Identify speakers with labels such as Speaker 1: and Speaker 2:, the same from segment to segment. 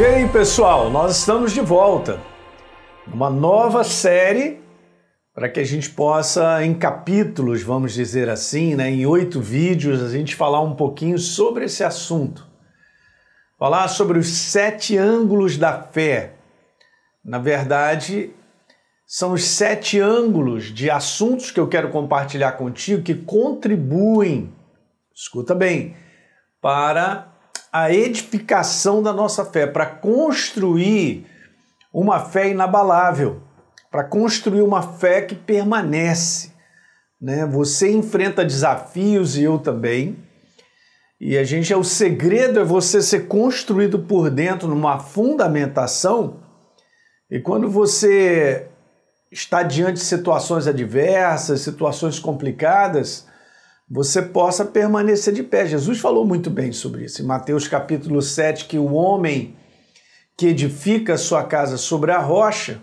Speaker 1: E aí, pessoal, nós estamos de volta. Uma nova série para que a gente possa, em capítulos, vamos dizer assim, né, em oito vídeos, a gente falar um pouquinho sobre esse assunto. Falar sobre os sete ângulos da fé. Na verdade, são os sete ângulos de assuntos que eu quero compartilhar contigo que contribuem, escuta bem, para a edificação da nossa fé, para construir uma fé inabalável, para construir uma fé que permanece. Né? Você enfrenta desafios e eu também. E a gente é o segredo é você ser construído por dentro numa fundamentação. E quando você está diante de situações adversas, situações complicadas, você possa permanecer de pé. Jesus falou muito bem sobre isso. Em Mateus capítulo 7, que o homem que edifica sua casa sobre a rocha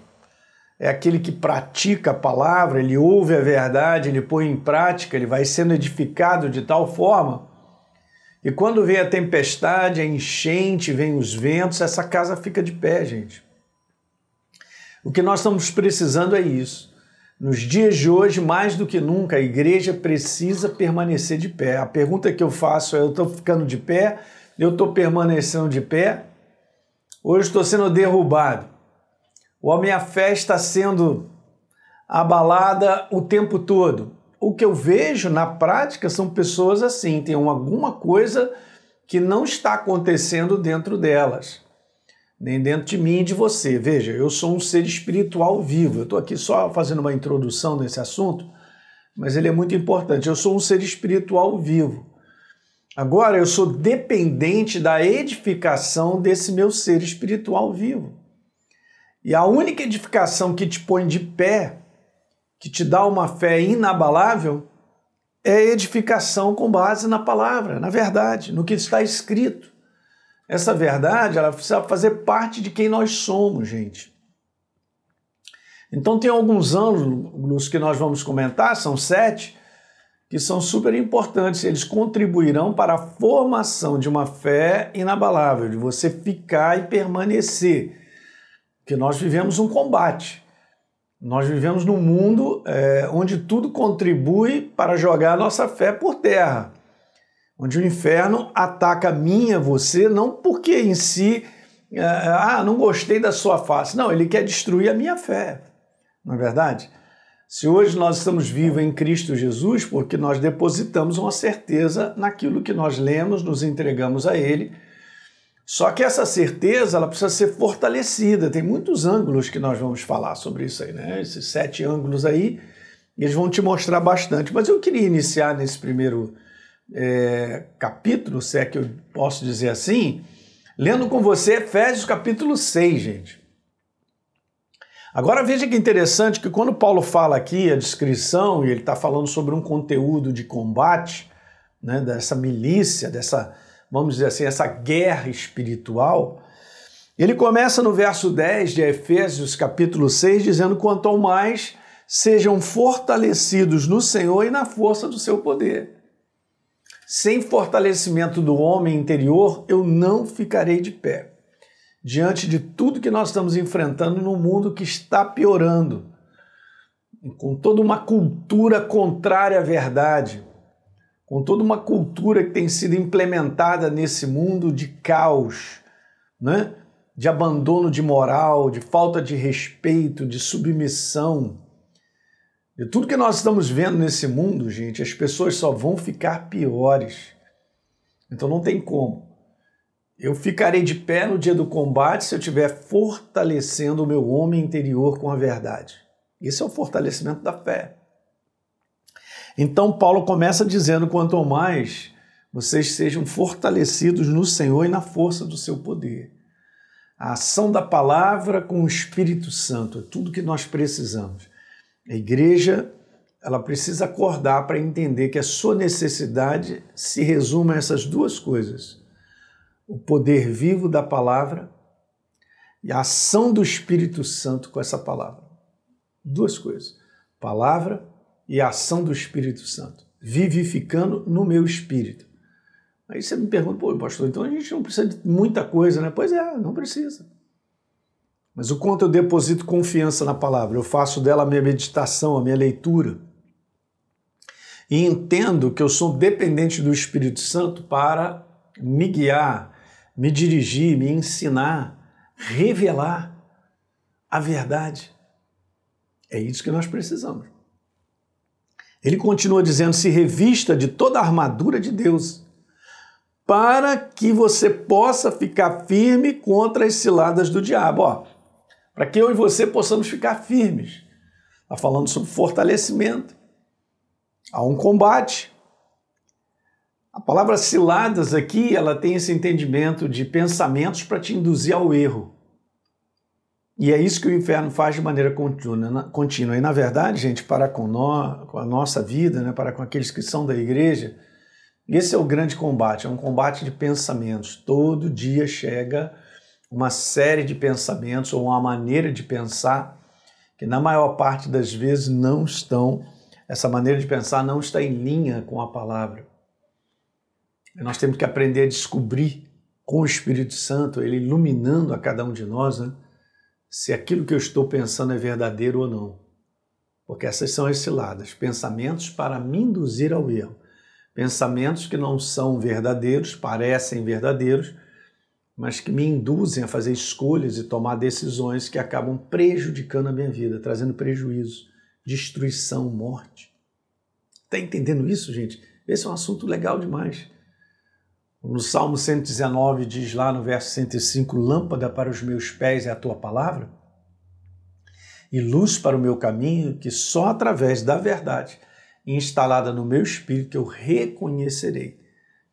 Speaker 1: é aquele que pratica a palavra, ele ouve a verdade, ele põe em prática, ele vai sendo edificado de tal forma. E quando vem a tempestade, a enchente, vem os ventos, essa casa fica de pé, gente. O que nós estamos precisando é isso nos dias de hoje, mais do que nunca, a igreja precisa permanecer de pé. A pergunta que eu faço é: eu estou ficando de pé? Eu estou permanecendo de pé? Hoje estou sendo derrubado. Ou a minha fé está sendo abalada o tempo todo? O que eu vejo na prática são pessoas assim, tem alguma coisa que não está acontecendo dentro delas nem dentro de mim e de você. Veja, eu sou um ser espiritual vivo. Eu estou aqui só fazendo uma introdução nesse assunto, mas ele é muito importante. Eu sou um ser espiritual vivo. Agora, eu sou dependente da edificação desse meu ser espiritual vivo. E a única edificação que te põe de pé, que te dá uma fé inabalável, é edificação com base na palavra, na verdade, no que está escrito. Essa verdade, ela precisa fazer parte de quem nós somos, gente. Então tem alguns ângulos que nós vamos comentar, são sete, que são super importantes. Eles contribuirão para a formação de uma fé inabalável, de você ficar e permanecer. Que nós vivemos um combate. Nós vivemos num mundo é, onde tudo contribui para jogar a nossa fé por terra onde o inferno ataca minha, você, não porque em si, é, ah, não gostei da sua face. Não, ele quer destruir a minha fé, não é verdade? Se hoje nós estamos vivos em Cristo Jesus, porque nós depositamos uma certeza naquilo que nós lemos, nos entregamos a Ele. Só que essa certeza ela precisa ser fortalecida. Tem muitos ângulos que nós vamos falar sobre isso aí, né? Esses sete ângulos aí, eles vão te mostrar bastante. Mas eu queria iniciar nesse primeiro é, capítulo, se é que eu posso dizer assim, lendo com você Efésios capítulo 6, gente. Agora veja que interessante que quando Paulo fala aqui a descrição, e ele está falando sobre um conteúdo de combate, né, dessa milícia, dessa, vamos dizer assim, essa guerra espiritual, ele começa no verso 10 de Efésios capítulo 6, dizendo: quanto ao mais sejam fortalecidos no Senhor e na força do seu poder. Sem fortalecimento do homem interior, eu não ficarei de pé. Diante de tudo que nós estamos enfrentando no mundo que está piorando, com toda uma cultura contrária à verdade, com toda uma cultura que tem sido implementada nesse mundo de caos, né? de abandono de moral, de falta de respeito, de submissão, de tudo que nós estamos vendo nesse mundo, gente, as pessoas só vão ficar piores. Então não tem como. Eu ficarei de pé no dia do combate se eu estiver fortalecendo o meu homem interior com a verdade. Esse é o fortalecimento da fé. Então Paulo começa dizendo: quanto mais vocês sejam fortalecidos no Senhor e na força do seu poder. A ação da palavra com o Espírito Santo é tudo que nós precisamos. A igreja ela precisa acordar para entender que a sua necessidade se resume a essas duas coisas: o poder vivo da palavra e a ação do Espírito Santo com essa palavra. Duas coisas: palavra e a ação do Espírito Santo, vivificando no meu espírito. Aí você me pergunta, pô, pastor, então a gente não precisa de muita coisa, né? Pois é, não precisa. Mas o quanto eu deposito confiança na palavra, eu faço dela a minha meditação, a minha leitura. E entendo que eu sou dependente do Espírito Santo para me guiar, me dirigir, me ensinar, revelar a verdade. É isso que nós precisamos. Ele continua dizendo: se revista de toda a armadura de Deus, para que você possa ficar firme contra as ciladas do diabo. Ó, para que eu e você possamos ficar firmes. Está falando sobre fortalecimento. Há um combate. A palavra ciladas aqui, ela tem esse entendimento de pensamentos para te induzir ao erro. E é isso que o inferno faz de maneira contínua. E na verdade, gente, para com, nós, com a nossa vida, né, para com aqueles que são da igreja, esse é o grande combate, é um combate de pensamentos. Todo dia chega uma série de pensamentos ou uma maneira de pensar que na maior parte das vezes não estão, essa maneira de pensar não está em linha com a palavra. Nós temos que aprender a descobrir com o Espírito Santo, ele iluminando a cada um de nós, né? se aquilo que eu estou pensando é verdadeiro ou não. Porque essas são as ciladas, pensamentos para me induzir ao erro. Pensamentos que não são verdadeiros, parecem verdadeiros, mas que me induzem a fazer escolhas e tomar decisões que acabam prejudicando a minha vida, trazendo prejuízo, destruição, morte. Está entendendo isso, gente? Esse é um assunto legal demais. No Salmo 119 diz lá no verso 105: Lâmpada para os meus pés é a tua palavra, e luz para o meu caminho, que só através da verdade, instalada no meu espírito, eu reconhecerei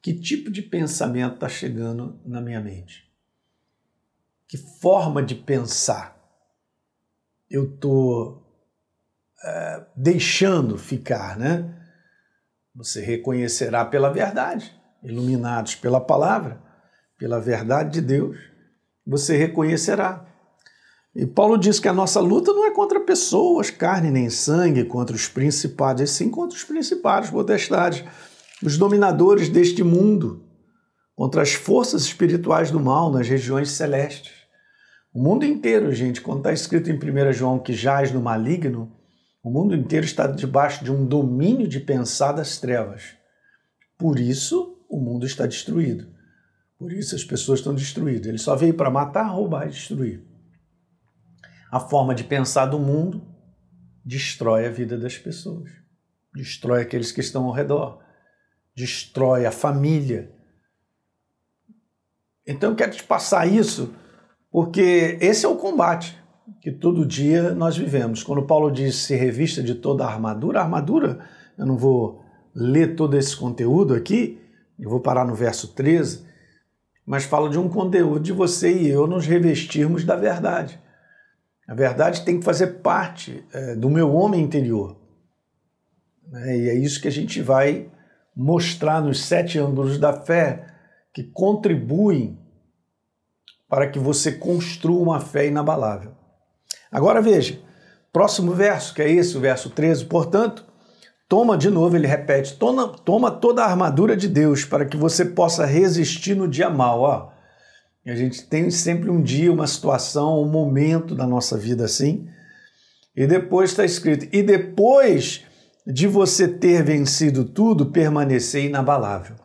Speaker 1: que tipo de pensamento está chegando na minha mente. Que forma de pensar eu estou é, deixando ficar, né? Você reconhecerá pela verdade iluminados pela palavra, pela verdade de Deus, você reconhecerá. E Paulo diz que a nossa luta não é contra pessoas, carne nem sangue, contra os principados, e sim contra os principados, potestades, os dominadores deste mundo, contra as forças espirituais do mal nas regiões celestes. O mundo inteiro, gente, quando está escrito em 1 João que jaz no maligno, o mundo inteiro está debaixo de um domínio de pensar das trevas. Por isso, o mundo está destruído. Por isso as pessoas estão destruídas. Ele só veio para matar, roubar e destruir. A forma de pensar do mundo destrói a vida das pessoas, destrói aqueles que estão ao redor, destrói a família. Então eu quero te passar isso porque esse é o combate que todo dia nós vivemos. Quando Paulo diz se revista de toda a armadura, a armadura, eu não vou ler todo esse conteúdo aqui, eu vou parar no verso 13, mas fala de um conteúdo de você e eu nos revestirmos da verdade. A verdade tem que fazer parte é, do meu homem interior. Né? E é isso que a gente vai mostrar nos sete ângulos da fé que contribuem para que você construa uma fé inabalável. Agora veja, próximo verso, que é esse, o verso 13. Portanto, Toma, de novo, ele repete, toma, toma toda a armadura de Deus para que você possa resistir no dia mal. Ó. A gente tem sempre um dia, uma situação, um momento da nossa vida assim. E depois está escrito: e depois de você ter vencido tudo, permanecer inabalável.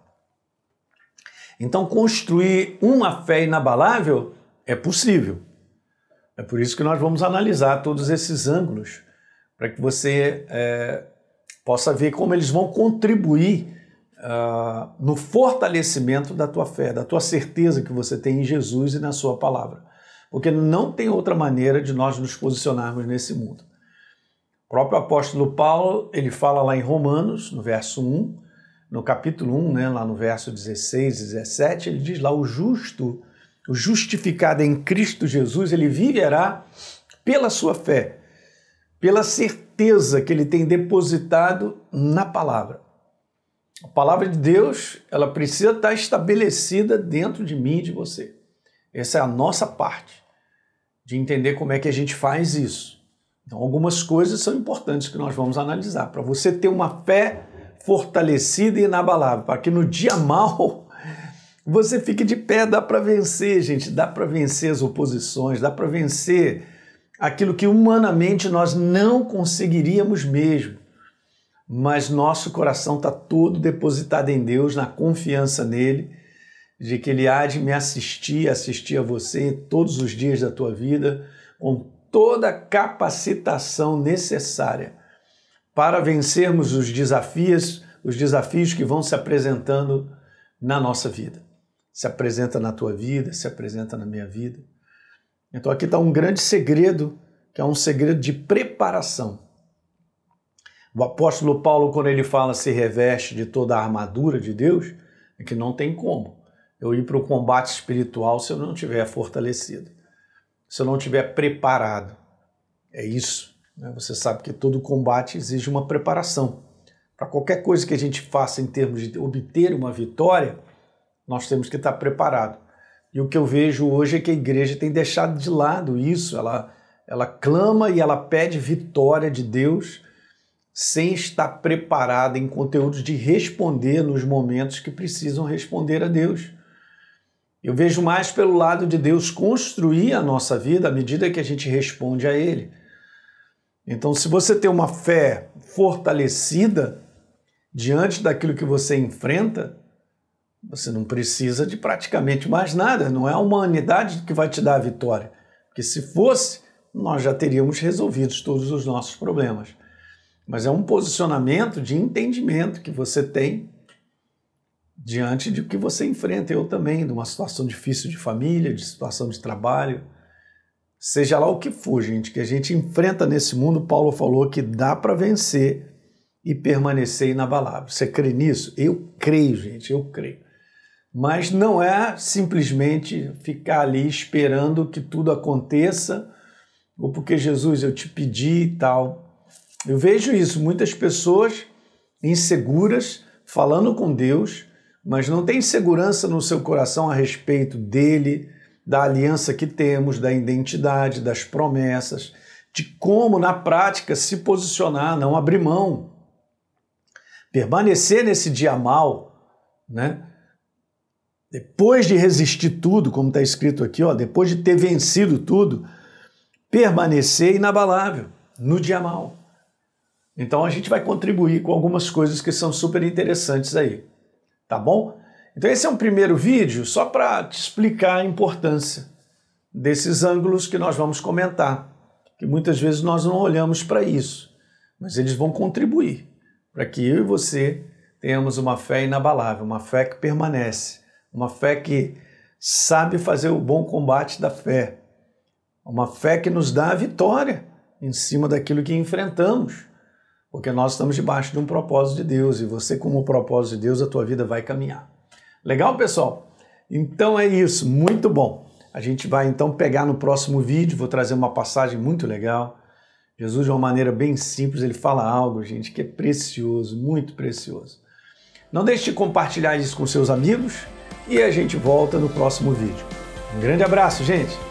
Speaker 1: Então, construir uma fé inabalável é possível. É por isso que nós vamos analisar todos esses ângulos, para que você é, possa ver como eles vão contribuir uh, no fortalecimento da tua fé, da tua certeza que você tem em Jesus e na Sua palavra. Porque não tem outra maneira de nós nos posicionarmos nesse mundo. O próprio apóstolo Paulo, ele fala lá em Romanos, no verso 1, no capítulo 1, né, lá no verso 16 e 17, ele diz lá: o justo, o justificado em Cristo Jesus, ele viverá pela sua fé pela certeza que ele tem depositado na palavra. A palavra de Deus, ela precisa estar estabelecida dentro de mim e de você. Essa é a nossa parte de entender como é que a gente faz isso. Então, algumas coisas são importantes que nós vamos analisar para você ter uma fé fortalecida e inabalável, para que no dia mal você fique de pé, dá para vencer, gente, dá para vencer as oposições, dá para vencer aquilo que humanamente nós não conseguiríamos mesmo. Mas nosso coração está todo depositado em Deus, na confiança nele, de que ele há de me assistir, assistir a você todos os dias da tua vida, com toda a capacitação necessária para vencermos os desafios, os desafios que vão se apresentando na nossa vida se apresenta na tua vida, se apresenta na minha vida. Então aqui está um grande segredo, que é um segredo de preparação. O apóstolo Paulo, quando ele fala se reveste de toda a armadura de Deus, é que não tem como eu ir para o combate espiritual se eu não estiver fortalecido, se eu não estiver preparado. É isso. Né? Você sabe que todo combate exige uma preparação. Para qualquer coisa que a gente faça em termos de obter uma vitória, nós temos que estar preparado. E o que eu vejo hoje é que a igreja tem deixado de lado isso, ela, ela clama e ela pede vitória de Deus sem estar preparada em conteúdos de responder nos momentos que precisam responder a Deus. Eu vejo mais pelo lado de Deus construir a nossa vida à medida que a gente responde a Ele. Então, se você tem uma fé fortalecida diante daquilo que você enfrenta, você não precisa de praticamente mais nada, não é a humanidade que vai te dar a vitória. Porque se fosse, nós já teríamos resolvido todos os nossos problemas. Mas é um posicionamento de entendimento que você tem diante de que você enfrenta. Eu também, de uma situação difícil de família, de situação de trabalho, seja lá o que for, gente, que a gente enfrenta nesse mundo, Paulo falou que dá para vencer e permanecer inabalável. Você crê nisso? Eu creio, gente, eu creio. Mas não é simplesmente ficar ali esperando que tudo aconteça, ou porque Jesus eu te pedi e tal. Eu vejo isso, muitas pessoas inseguras falando com Deus, mas não tem segurança no seu coração a respeito dele, da aliança que temos, da identidade, das promessas, de como na prática se posicionar, não abrir mão. Permanecer nesse dia mal, né? depois de resistir tudo, como está escrito aqui, ó, depois de ter vencido tudo, permanecer inabalável no dia mal. Então a gente vai contribuir com algumas coisas que são super interessantes aí, tá bom? Então esse é um primeiro vídeo só para te explicar a importância desses ângulos que nós vamos comentar, que muitas vezes nós não olhamos para isso, mas eles vão contribuir para que eu e você tenhamos uma fé inabalável, uma fé que permanece uma fé que sabe fazer o bom combate da fé, uma fé que nos dá a vitória em cima daquilo que enfrentamos, porque nós estamos debaixo de um propósito de Deus e você, como propósito de Deus, a tua vida vai caminhar. Legal, pessoal? Então é isso, muito bom. A gente vai então pegar no próximo vídeo, vou trazer uma passagem muito legal. Jesus, de uma maneira bem simples, ele fala algo, gente, que é precioso, muito precioso. Não deixe de compartilhar isso com seus amigos e a gente volta no próximo vídeo. Um grande abraço, gente!